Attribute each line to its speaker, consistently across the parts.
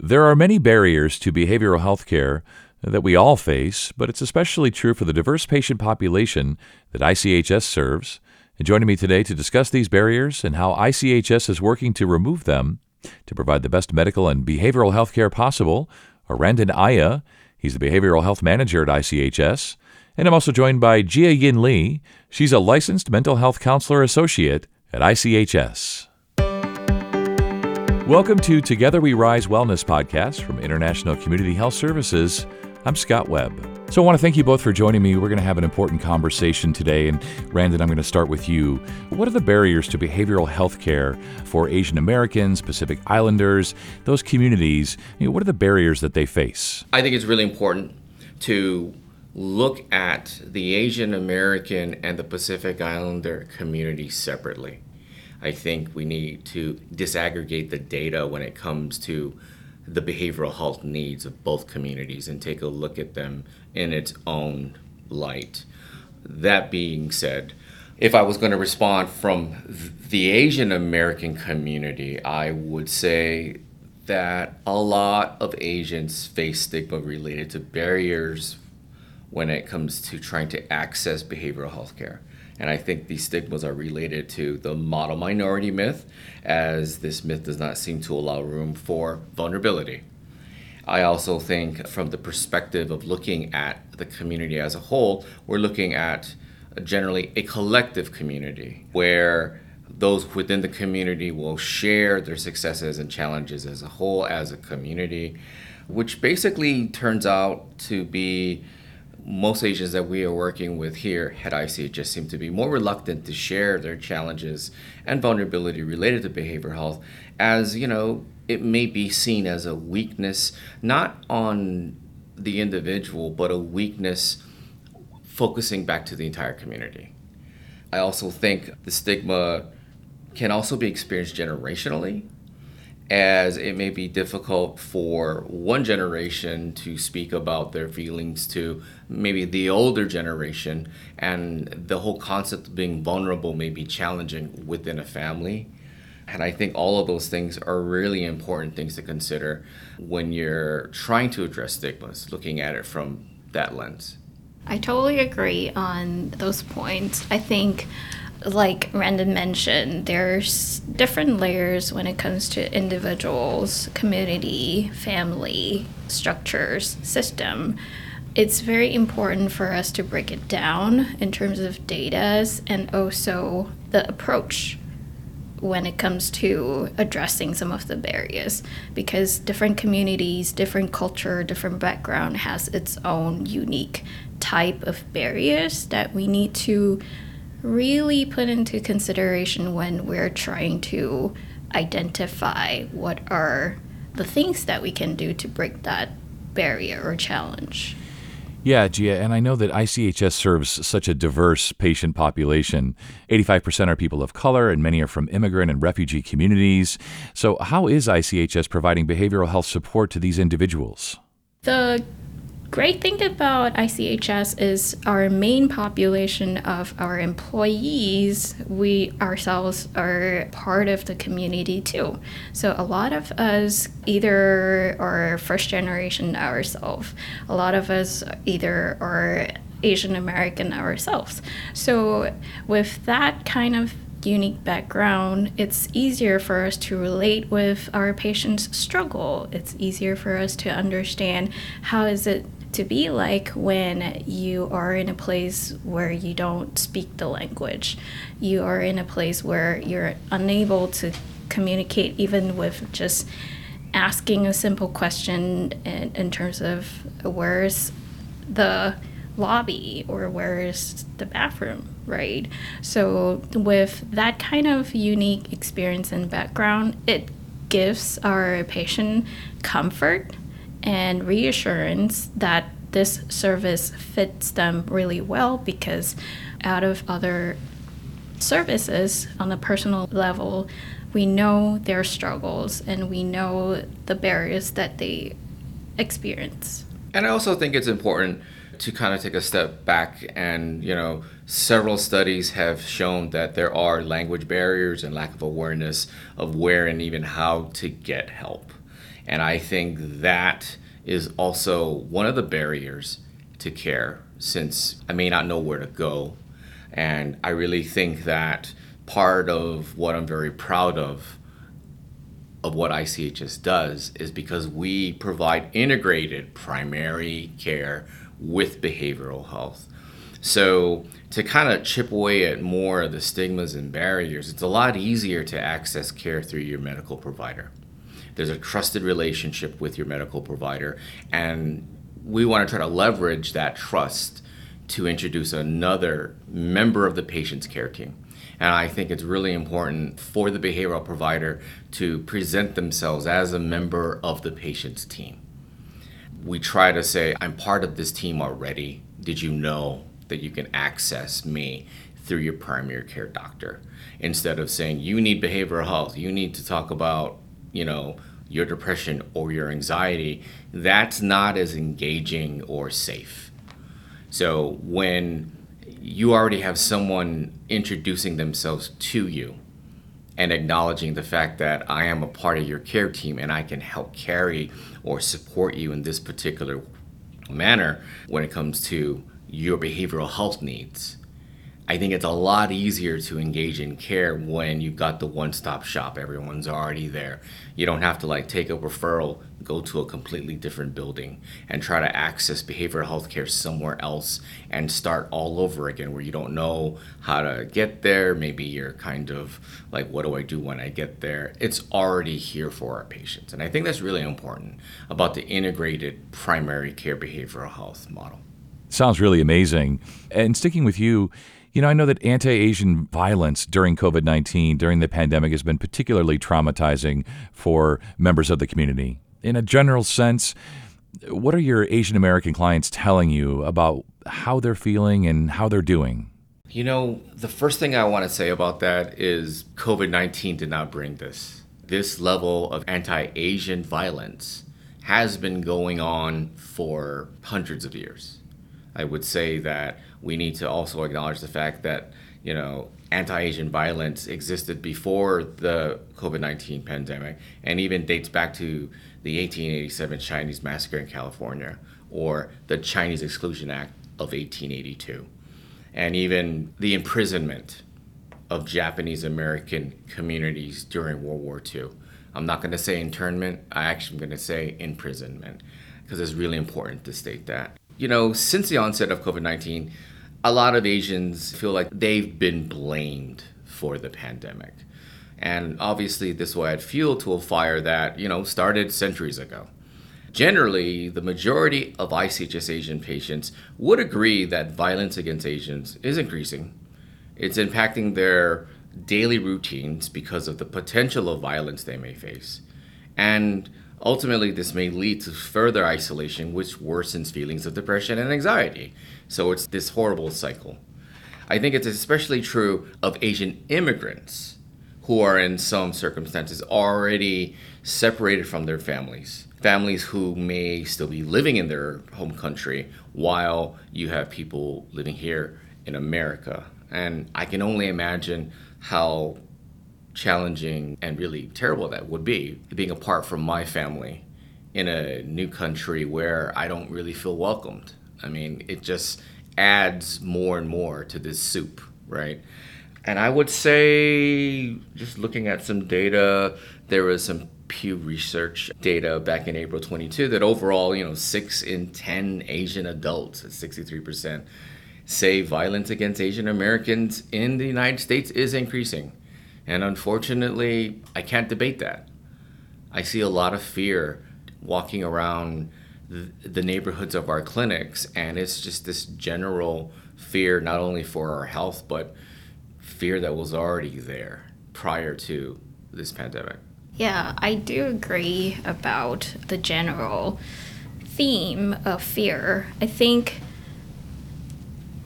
Speaker 1: There are many barriers to behavioral health care that we all face, but it's especially true for the diverse patient population that ICHS serves. And joining me today to discuss these barriers and how ICHS is working to remove them to provide the best medical and behavioral health care possible are Randon Aea. He's the behavioral health manager at ICHS. And I'm also joined by Jia Yin Lee. She's a licensed mental health counselor associate at ICHS. Welcome to Together We Rise Wellness podcast from International Community Health Services. I'm Scott Webb. So I want to thank you both for joining me. We're going to have an important conversation today. And Randon, I'm going to start with you. What are the barriers to behavioral health care for Asian Americans, Pacific Islanders, those communities? You know, what are the barriers that they face?
Speaker 2: I think it's really important to look at the Asian American and the Pacific Islander community separately. I think we need to disaggregate the data when it comes to the behavioral health needs of both communities and take a look at them in its own light. That being said, if I was going to respond from the Asian American community, I would say that a lot of Asians face stigma related to barriers when it comes to trying to access behavioral health care. And I think these stigmas are related to the model minority myth, as this myth does not seem to allow room for vulnerability. I also think, from the perspective of looking at the community as a whole, we're looking at generally a collective community where those within the community will share their successes and challenges as a whole, as a community, which basically turns out to be most Asians that we are working with here at just seem to be more reluctant to share their challenges and vulnerability related to behavioral health, as you know, it may be seen as a weakness, not on the individual, but a weakness focusing back to the entire community. I also think the stigma can also be experienced generationally as it may be difficult for one generation to speak about their feelings to maybe the older generation, and the whole concept of being vulnerable may be challenging within a family. And I think all of those things are really important things to consider when you're trying to address stigmas, looking at it from that lens.
Speaker 3: I totally agree on those points. I think like Randon mentioned, there's different layers when it comes to individuals, community, family, structures, system. It's very important for us to break it down in terms of data and also the approach when it comes to addressing some of the barriers because different communities, different culture, different background has its own unique type of barriers that we need to really put into consideration when we're trying to identify what are the things that we can do to break that barrier or challenge.
Speaker 1: Yeah, Gia, and I know that ICHS serves such a diverse patient population. 85% are people of color, and many are from immigrant and refugee communities. So, how is ICHS providing behavioral health support to these individuals?
Speaker 3: The great thing about ICHS is our main population of our employees, we ourselves are part of the community too. So a lot of us either are first generation ourselves, a lot of us either are Asian American ourselves. So with that kind of unique background, it's easier for us to relate with our patients' struggle. It's easier for us to understand how is it to be like when you are in a place where you don't speak the language. You are in a place where you're unable to communicate, even with just asking a simple question in, in terms of where's the lobby or where's the bathroom, right? So, with that kind of unique experience and background, it gives our patient comfort and reassurance that this service fits them really well because out of other services on a personal level, we know their struggles and we know the barriers that they experience.
Speaker 2: And I also think it's important to kind of take a step back and, you know, several studies have shown that there are language barriers and lack of awareness of where and even how to get help. And I think that is also one of the barriers to care since I may not know where to go. And I really think that part of what I'm very proud of of what ICHS does is because we provide integrated primary care with behavioral health. So, to kind of chip away at more of the stigmas and barriers, it's a lot easier to access care through your medical provider. There's a trusted relationship with your medical provider, and we want to try to leverage that trust to introduce another member of the patient's care team. And I think it's really important for the behavioral provider to present themselves as a member of the patient's team. We try to say, I'm part of this team already. Did you know that you can access me through your primary care doctor? Instead of saying, you need behavioral health, you need to talk about, you know, your depression or your anxiety, that's not as engaging or safe. So when you already have someone introducing themselves to you and acknowledging the fact that I am a part of your care team and I can help carry or support you in this particular manner when it comes to your behavioral health needs. I think it's a lot easier to engage in care when you've got the one stop shop. Everyone's already there. You don't have to like take a referral, go to a completely different building, and try to access behavioral health care somewhere else and start all over again where you don't know how to get there. Maybe you're kind of like, what do I do when I get there? It's already here for our patients. And I think that's really important about the integrated primary care behavioral health model.
Speaker 1: Sounds really amazing. And sticking with you, you know, I know that anti Asian violence during COVID 19, during the pandemic, has been particularly traumatizing for members of the community. In a general sense, what are your Asian American clients telling you about how they're feeling and how they're doing?
Speaker 2: You know, the first thing I want to say about that is COVID 19 did not bring this. This level of anti Asian violence has been going on for hundreds of years. I would say that we need to also acknowledge the fact that you know anti-Asian violence existed before the COVID-19 pandemic, and even dates back to the 1887 Chinese massacre in California or the Chinese Exclusion Act of 1882, and even the imprisonment of Japanese American communities during World War II. I'm not going to say internment. I actually am going to say imprisonment because it's really important to state that. You know, since the onset of COVID 19, a lot of Asians feel like they've been blamed for the pandemic. And obviously, this will add fuel to a fire that, you know, started centuries ago. Generally, the majority of ICHS Asian patients would agree that violence against Asians is increasing. It's impacting their daily routines because of the potential of violence they may face. And ultimately, this may lead to further isolation, which worsens feelings of depression and anxiety. So it's this horrible cycle. I think it's especially true of Asian immigrants who are in some circumstances already separated from their families. Families who may still be living in their home country while you have people living here in America. And I can only imagine how challenging and really terrible that would be being apart from my family in a new country where I don't really feel welcomed. I mean, it just adds more and more to this soup, right? And I would say, just looking at some data, there was some Pew Research data back in April 22 that overall, you know, six in 10 Asian adults, at 63%, say violence against Asian Americans in the United States is increasing. And unfortunately, I can't debate that. I see a lot of fear walking around the neighborhoods of our clinics, and it's just this general fear, not only for our health, but fear that was already there prior to this pandemic.
Speaker 3: Yeah, I do agree about the general theme of fear. I think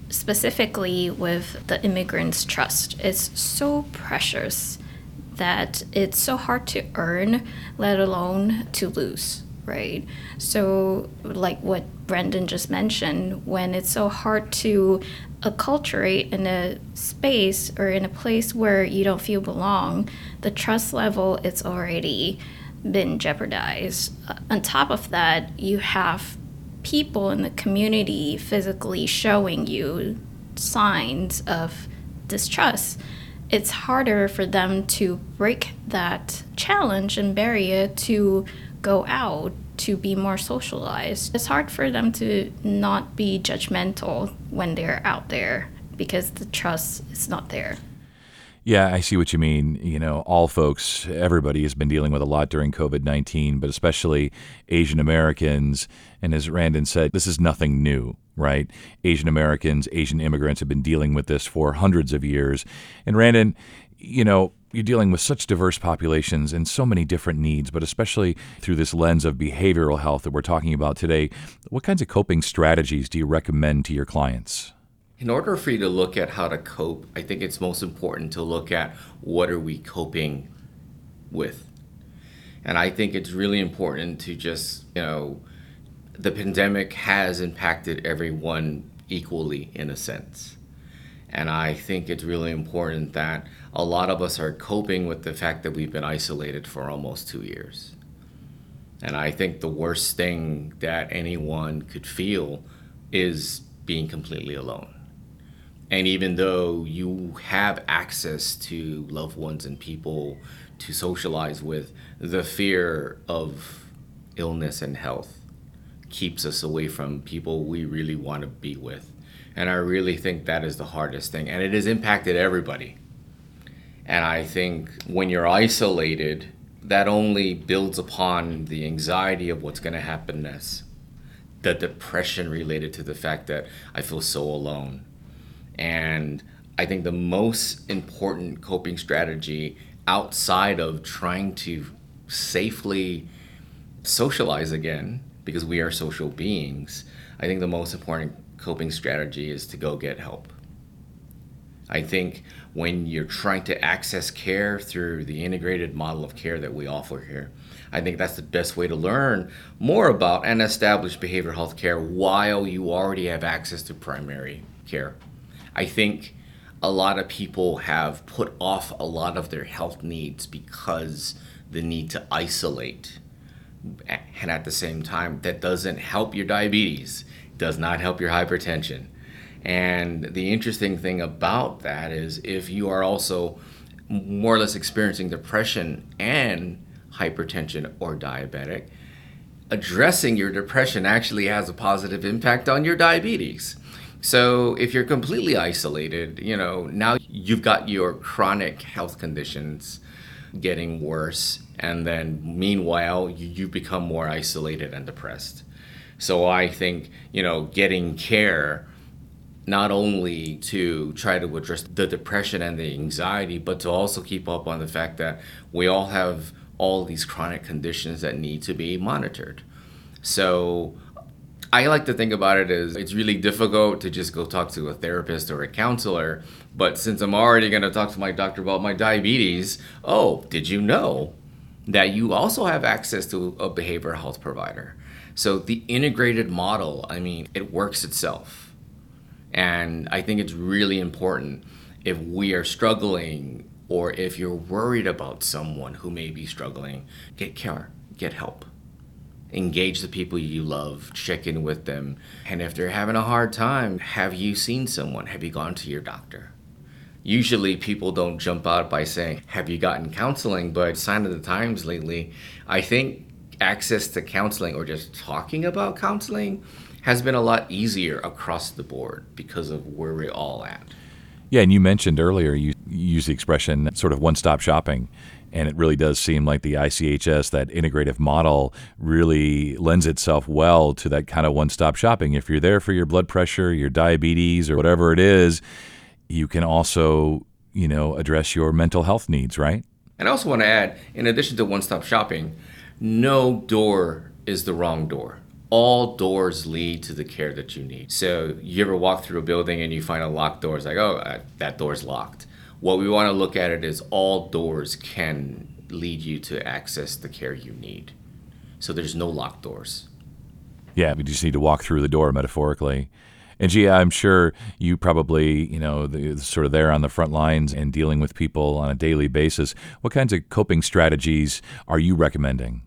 Speaker 3: specifically with the immigrants' trust, it's so precious that it's so hard to earn, let alone to lose right? So, like what Brendan just mentioned, when it's so hard to acculturate in a space or in a place where you don't feel belong, the trust level it's already been jeopardized. On top of that, you have people in the community physically showing you signs of distrust. It's harder for them to break that challenge and barrier to go out to be more socialized. It's hard for them to not be judgmental when they're out there because the trust is not there.
Speaker 1: Yeah, I see what you mean. You know, all folks, everybody has been dealing with a lot during COVID 19, but especially Asian Americans. And as Randon said, this is nothing new, right? Asian Americans, Asian immigrants have been dealing with this for hundreds of years. And Randon, you know, you're dealing with such diverse populations and so many different needs, but especially through this lens of behavioral health that we're talking about today. What kinds of coping strategies do you recommend to your clients?
Speaker 2: In order for you to look at how to cope, I think it's most important to look at what are we coping with. And I think it's really important to just, you know, the pandemic has impacted everyone equally in a sense. And I think it's really important that a lot of us are coping with the fact that we've been isolated for almost two years. And I think the worst thing that anyone could feel is being completely alone. And even though you have access to loved ones and people to socialize with, the fear of illness and health keeps us away from people we really want to be with. And I really think that is the hardest thing. And it has impacted everybody. And I think when you're isolated, that only builds upon the anxiety of what's going to happen next, the depression related to the fact that I feel so alone and I think the most important coping strategy outside of trying to safely socialize again, because we are social beings, I think the most important coping strategy is to go get help. I think when you're trying to access care through the integrated model of care that we offer here, I think that's the best way to learn more about and establish behavioral health care while you already have access to primary care. I think a lot of people have put off a lot of their health needs because the need to isolate. And at the same time, that doesn't help your diabetes, does not help your hypertension. And the interesting thing about that is if you are also more or less experiencing depression and hypertension or diabetic, addressing your depression actually has a positive impact on your diabetes. So if you're completely isolated, you know, now you've got your chronic health conditions getting worse and then meanwhile you become more isolated and depressed. So I think, you know, getting care not only to try to address the depression and the anxiety, but to also keep up on the fact that we all have all these chronic conditions that need to be monitored. So I like to think about it as it's really difficult to just go talk to a therapist or a counselor. But since I'm already going to talk to my doctor about my diabetes, oh, did you know that you also have access to a behavioral health provider? So the integrated model, I mean, it works itself. And I think it's really important if we are struggling or if you're worried about someone who may be struggling, get care, get help engage the people you love, check in with them. And if they're having a hard time, have you seen someone? Have you gone to your doctor? Usually people don't jump out by saying, Have you gotten counseling? But sign of the times lately, I think access to counseling or just talking about counseling has been a lot easier across the board because of where we're all at.
Speaker 1: Yeah, and you mentioned earlier, you, use the expression sort of one stop shopping. And it really does seem like the ICHS, that integrative model, really lends itself well to that kind of one stop shopping. If you're there for your blood pressure, your diabetes, or whatever it is, you can also, you know, address your mental health needs, right?
Speaker 2: And I also want to add, in addition to one stop shopping, no door is the wrong door. All doors lead to the care that you need. So you ever walk through a building and you find a locked door, it's like, oh, uh, that door's locked what we want to look at it is all doors can lead you to access the care you need. So there's no locked doors.
Speaker 1: Yeah, we just need to walk through the door metaphorically. And Gia, I'm sure you probably, you know, the, sort of there on the front lines and dealing with people on a daily basis. What kinds of coping strategies are you recommending?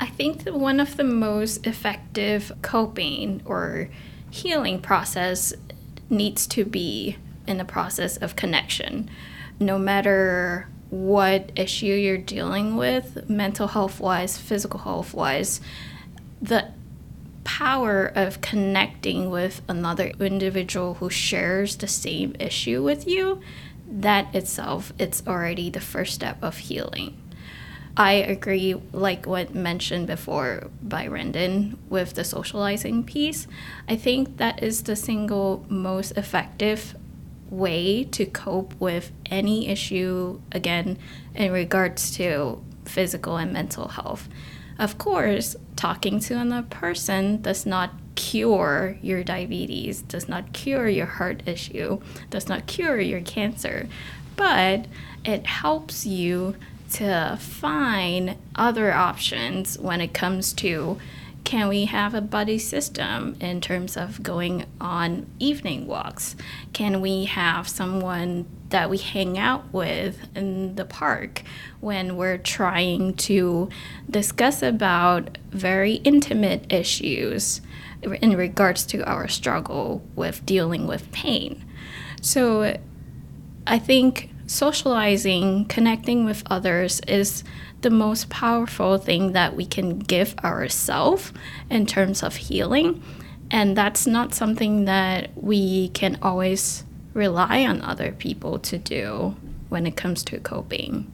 Speaker 3: I think that one of the most effective coping or healing process needs to be in the process of connection. No matter what issue you're dealing with, mental health wise, physical health wise, the power of connecting with another individual who shares the same issue with you, that itself, it's already the first step of healing. I agree, like what mentioned before by Randon with the socializing piece. I think that is the single most effective way to cope with any issue, again, in regards to physical and mental health. Of course, talking to another person does not cure your diabetes, does not cure your heart issue, does not cure your cancer, but it helps you to find other options when it comes to can we have a buddy system in terms of going on evening walks? Can we have someone that we hang out with in the park when we're trying to discuss about very intimate issues in regards to our struggle with dealing with pain? So I think socializing, connecting with others is the most powerful thing that we can give ourselves in terms of healing. And that's not something that we can always rely on other people to do when it comes to coping.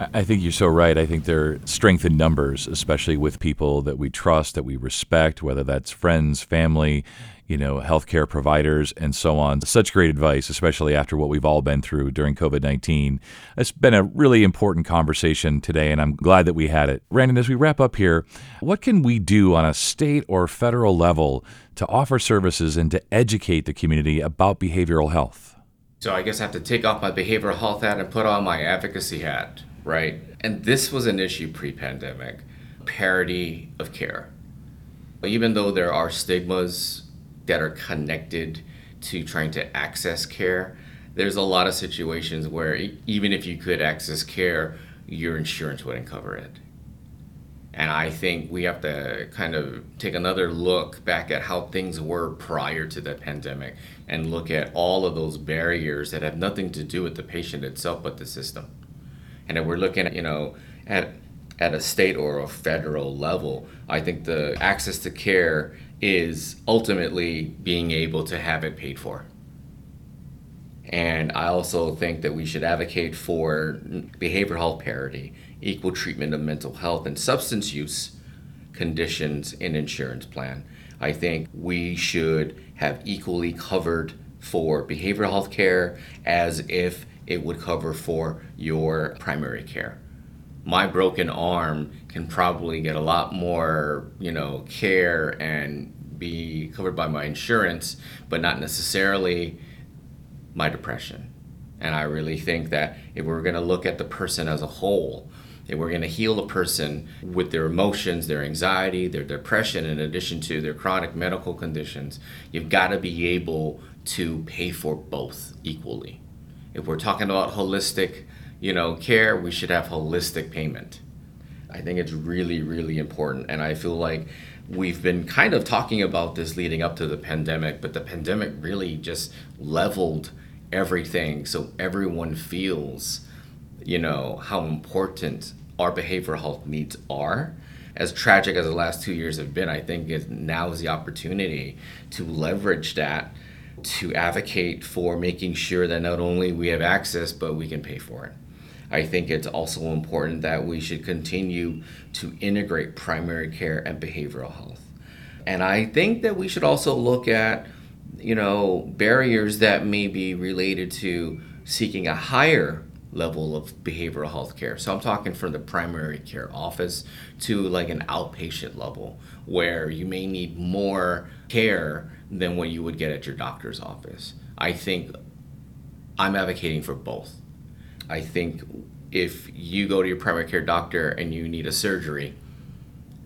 Speaker 1: I think you're so right. I think there strength in numbers, especially with people that we trust, that we respect, whether that's friends, family, you know, healthcare providers, and so on. Such great advice, especially after what we've all been through during COVID 19. It's been a really important conversation today, and I'm glad that we had it. Randon, as we wrap up here, what can we do on a state or federal level to offer services and to educate the community about behavioral health?
Speaker 2: So I guess I have to take off my behavioral health hat and put on my advocacy hat, right? And this was an issue pre pandemic parity of care. Even though there are stigmas that are connected to trying to access care. There's a lot of situations where even if you could access care, your insurance wouldn't cover it. And I think we have to kind of take another look back at how things were prior to the pandemic and look at all of those barriers that have nothing to do with the patient itself but the system. And if we're looking at, you know, at at a state or a federal level, I think the access to care is ultimately being able to have it paid for. And I also think that we should advocate for behavioral health parity, equal treatment of mental health and substance use conditions in insurance plan. I think we should have equally covered for behavioral health care as if it would cover for your primary care. My broken arm can probably get a lot more, you know, care and be covered by my insurance, but not necessarily my depression. And I really think that if we're going to look at the person as a whole, if we're going to heal a person with their emotions, their anxiety, their depression, in addition to their chronic medical conditions, you've got to be able to pay for both equally. If we're talking about holistic, you know, care, we should have holistic payment. I think it's really, really important. And I feel like we've been kind of talking about this leading up to the pandemic, but the pandemic really just leveled everything. So everyone feels, you know, how important our behavioral health needs are. As tragic as the last two years have been, I think it, now is the opportunity to leverage that to advocate for making sure that not only we have access, but we can pay for it. I think it's also important that we should continue to integrate primary care and behavioral health. And I think that we should also look at, you know, barriers that may be related to seeking a higher level of behavioral health care. So I'm talking from the primary care office to like an outpatient level where you may need more care than what you would get at your doctor's office. I think I'm advocating for both. I think if you go to your primary care doctor and you need a surgery,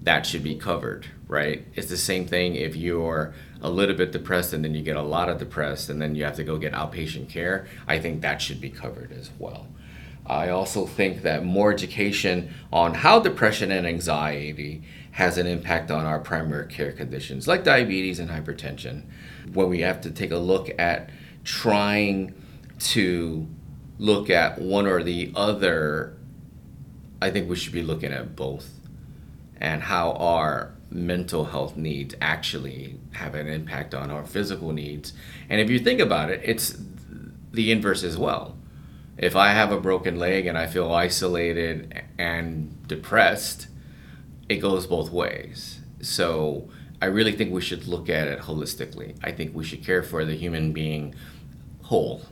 Speaker 2: that should be covered, right? It's the same thing if you're a little bit depressed and then you get a lot of depressed and then you have to go get outpatient care. I think that should be covered as well. I also think that more education on how depression and anxiety has an impact on our primary care conditions like diabetes and hypertension. When we have to take a look at trying to look at one or the other, I think we should be looking at both and how our mental health needs actually have an impact on our physical needs. And if you think about it, it's the inverse as well. If I have a broken leg and I feel isolated and depressed, it goes both ways. So I really think we should look at it holistically. I think we should care for the human being whole.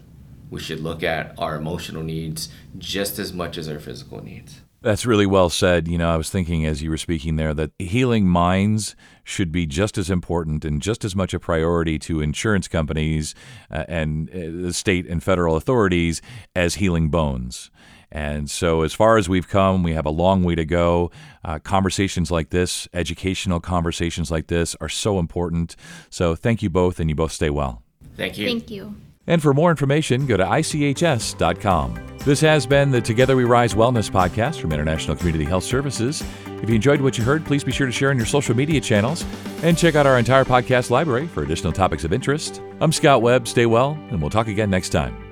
Speaker 2: We should look at our emotional needs just as much as our physical needs.
Speaker 1: That's really well said. You know, I was thinking as you were speaking there that healing minds should be just as important and just as much a priority to insurance companies uh, and uh, the state and federal authorities as healing bones. And so, as far as we've come, we have a long way to go. Uh, conversations like this, educational conversations like this, are so important. So, thank you both, and you both stay well.
Speaker 2: Thank you.
Speaker 3: Thank you.
Speaker 1: And for more information, go to ICHS.com. This has been the Together We Rise Wellness podcast from International Community Health Services. If you enjoyed what you heard, please be sure to share on your social media channels and check out our entire podcast library for additional topics of interest. I'm Scott Webb. Stay well, and we'll talk again next time.